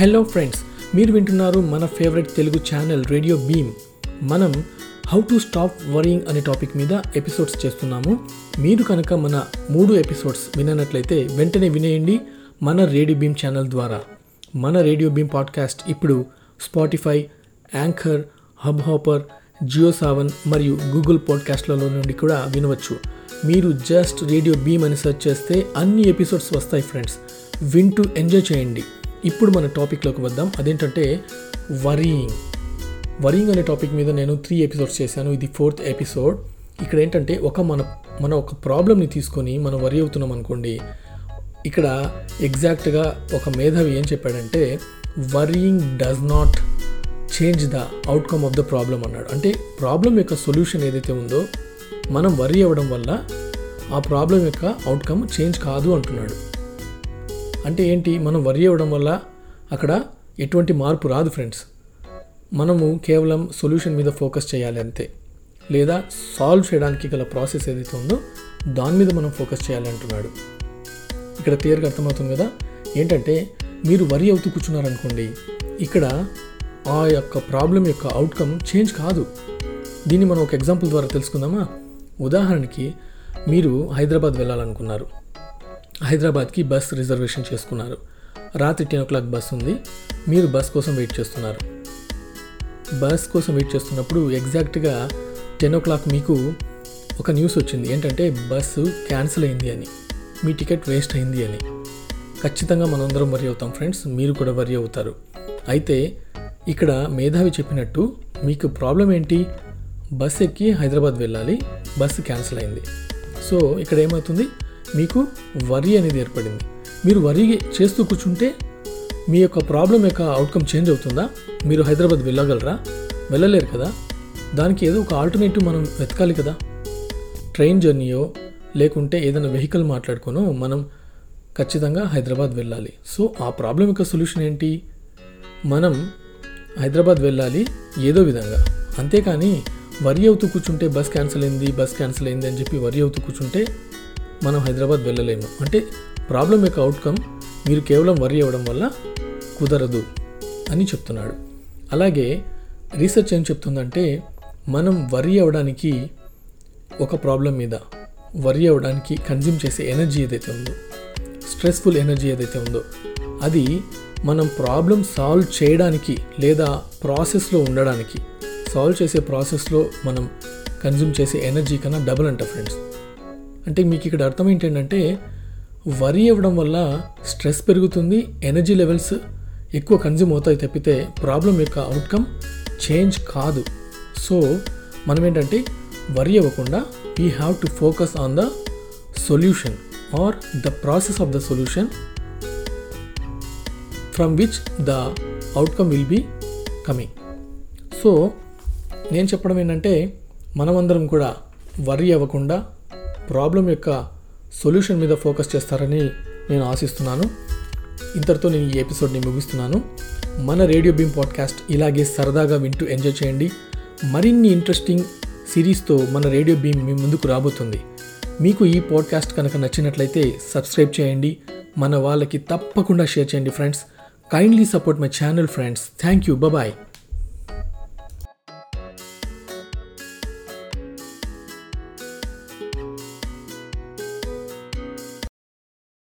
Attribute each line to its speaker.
Speaker 1: Hello friends మీరు వింటున్నారు మన favourite Telugu channel radio beam మనం హౌ టు స్టాప్ వరింగ్ అనే టాపిక్ మీద ఎపిసోడ్స్ చేస్తున్నాము. మీరు కనుక మన మూడు ఎపిసోడ్స్ విననట్లయితే వెంటనే వినేయండి మన రేడియో బీమ్ ఛానల్ ద్వారా. మన రేడియో బీమ్ పాడ్కాస్ట్ ఇప్పుడు Spotify anchor Hubhopper Jio Saavn మరియు గూగుల్ పాడ్కాస్ట్లలో నుండి కూడా వినవచ్చు. మీరు జస్ట్ రేడియో బీమ్ అని సెర్చ్ చేస్తే అన్ని ఎపిసోడ్స్ వస్తాయి ఫ్రెండ్స్ వింటూ ఎంజాయ్ చేయండి. ఇప్పుడు మన టాపిక్లోకి వద్దాం. అదేంటంటే వరీయింగ్. వరింగ్ అనే టాపిక్ మీద నేను త్రీ ఎపిసోడ్స్ చేశాను. ఇది ఫోర్త్ ఎపిసోడ్ ఇక్కడ ఏంటంటే ఒక మన మన ఒక ప్రాబ్లమ్ని తీసుకొని మనం వరి అవుతున్నాం అనుకోండి. ఇక్కడ ఎగ్జాక్ట్గా ఒక మేధావి ఏం చెప్పాడంటే worrying does not change the outcome of the problem అన్నాడు. అంటే ప్రాబ్లం యొక్క సొల్యూషన్ ఏదైతే ఉందో మనం వరి అవ్వడం వల్ల ఆ ప్రాబ్లం యొక్క అవుట్కమ్ చేంజ్ కాదు అంటున్నాడు. అంటే ఏంటి? మనం వరి అవ్వడం వల్ల అక్కడ ఎటువంటి మార్పు రాదు ఫ్రెండ్స్. మనము కేవలం సొల్యూషన్ మీద ఫోకస్ చేయాలి అంతే. లేదా సాల్వ్ చేయడానికి గల ప్రాసెస్ ఏదైతే ఉందో దాని మీద మనం ఫోకస్ చేయాలి అంటున్నాడు. ఇక్కడ క్లియర్గా అర్థమవుతుంది కదా? ఏంటంటే మీరు వరి అవుతూ కూర్చున్నారనుకోండి ఇక్కడ ఆ యొక్క ప్రాబ్లం యొక్క అవుట్కమ్ చేంజ్ కాదు. దీన్ని మనం ఒక ఎగ్జాంపుల్ ద్వారా తెలుసుకుందామా? ఉదాహరణకి మీరు హైదరాబాద్ వెళ్ళాలనుకున్నారు. హైదరాబాద్కి బస్ రిజర్వేషన్ చేసుకున్నారు. రాత్రి టెన్ ఓ క్లాక్ బస్ ఉంది. మీరు బస్ కోసం వెయిట్ చేస్తున్నారు. బస్ కోసం వెయిట్ చేస్తున్నప్పుడు ఎగ్జాక్ట్గా టెన్ ఓ క్లాక్ మీకు ఒక న్యూస్ వచ్చింది. ఏంటంటే బస్సు క్యాన్సిల్ అయింది అని. మీ టికెట్ వేస్ట్ అయింది అని. ఖచ్చితంగా మనందరం వరి అవుతాం ఫ్రెండ్స్. మీరు కూడా వరి అవుతారు. అయితే ఇక్కడ మేధావి చెప్పినట్టు మీకు ప్రాబ్లం ఏంటి? బస్ ఎక్కి హైదరాబాద్ వెళ్ళాలి. బస్సు క్యాన్సిల్ అయింది. సో ఇక్కడ ఏమవుతుంది? మీకు వరి అనేది ఏర్పడింది. మీరు వరి చేస్తూ కూర్చుంటే మీ యొక్క ప్రాబ్లం యొక్క అవుట్కమ్ చేంజ్ అవుతుందా? మీరు హైదరాబాద్ వెళ్ళగలరా? వెళ్ళలేరు కదా? దానికి ఏదో ఒక ఆల్టర్నేటివ్ మనం వెతకాలి కదా? ట్రైన్ జర్నీయో లేకుంటే ఏదైనా వెహికల్ మాట్లాడుకోనో మనం ఖచ్చితంగా హైదరాబాద్ వెళ్ళాలి. సో ఆ ప్రాబ్లం యొక్క సొల్యూషన్ ఏంటి? మనం హైదరాబాద్ వెళ్ళాలి ఏదో విధంగా. అంతేకాని వరి అవుతూ కూర్చుంటే బస్ క్యాన్సిల్ అయింది బస్ క్యాన్సిల్ అయింది అని చెప్పి వరి అవుతూ కూర్చుంటే మనం హైదరాబాద్ వెళ్ళలేము. అంటే ప్రాబ్లం యొక్క అవుట్కమ్ మీరు కేవలం వరి అవ్వడం వల్ల కుదరదు అని చెప్తున్నాడు. అలాగే రీసెర్చ్ ఏం చెప్తుందంటే మనం వరి అవ్వడానికి ఒక ప్రాబ్లం మీద వరి అవ్వడానికి కన్జ్యూమ్ చేసే ఎనర్జీ ఏదైతే ఉందో స్ట్రెస్ఫుల్ ఎనర్జీ ఏదైతే ఉందో అది మనం ప్రాబ్లం సాల్వ్ చేయడానికి లేదా ప్రాసెస్లో ఉండడానికి సాల్వ్ చేసే ప్రాసెస్లో మనం కన్జ్యూమ్ చేసే ఎనర్జీ కన్నా డబుల్ అంట ఫ్రెండ్స్ అంటే మీకు ఇక్కడ అర్థం ఏంటంటే వరి అవ్వడం వల్ల స్ట్రెస్ పెరుగుతుంది ఎనర్జీ లెవెల్స్ ఎక్కువ కన్జ్యూమ్ అవుతాయి తప్పితే ప్రాబ్లం యొక్క అవుట్కమ్ చేంజ్ కాదు. సో మనం ఏంటంటే వరి అవ్వకుండా we have to focus on the solution or the process of the solution from which the outcome will be coming so నేను చెప్పడం ఏంటంటే మనమందరం కూడా వరి అవ్వకుండా ప్రాబ్లం యొక్క సొల్యూషన్ మీద ఫోకస్ చేస్తారని నేను ఆశిస్తున్నాను. ఇంతటితో నేను ఈ ఎపిసోడ్ని ముగిస్తున్నాను. మన రేడియో బీమ్ పాడ్కాస్ట్ ఇలాగే సరదాగా వింటూ ఎంజాయ్ చేయండి. మరిన్ని ఇంట్రెస్టింగ్ సిరీస్తో మన రేడియో బీమ్ మీ ముందుకు రాబోతుంది. మీకు ఈ పాడ్కాస్ట్ కనుక నచ్చినట్లయితే సబ్స్క్రైబ్ చేయండి. మన వాళ్ళకి తప్పకుండా షేర్ చేయండి friends. Kindly support my channel friends thank you bye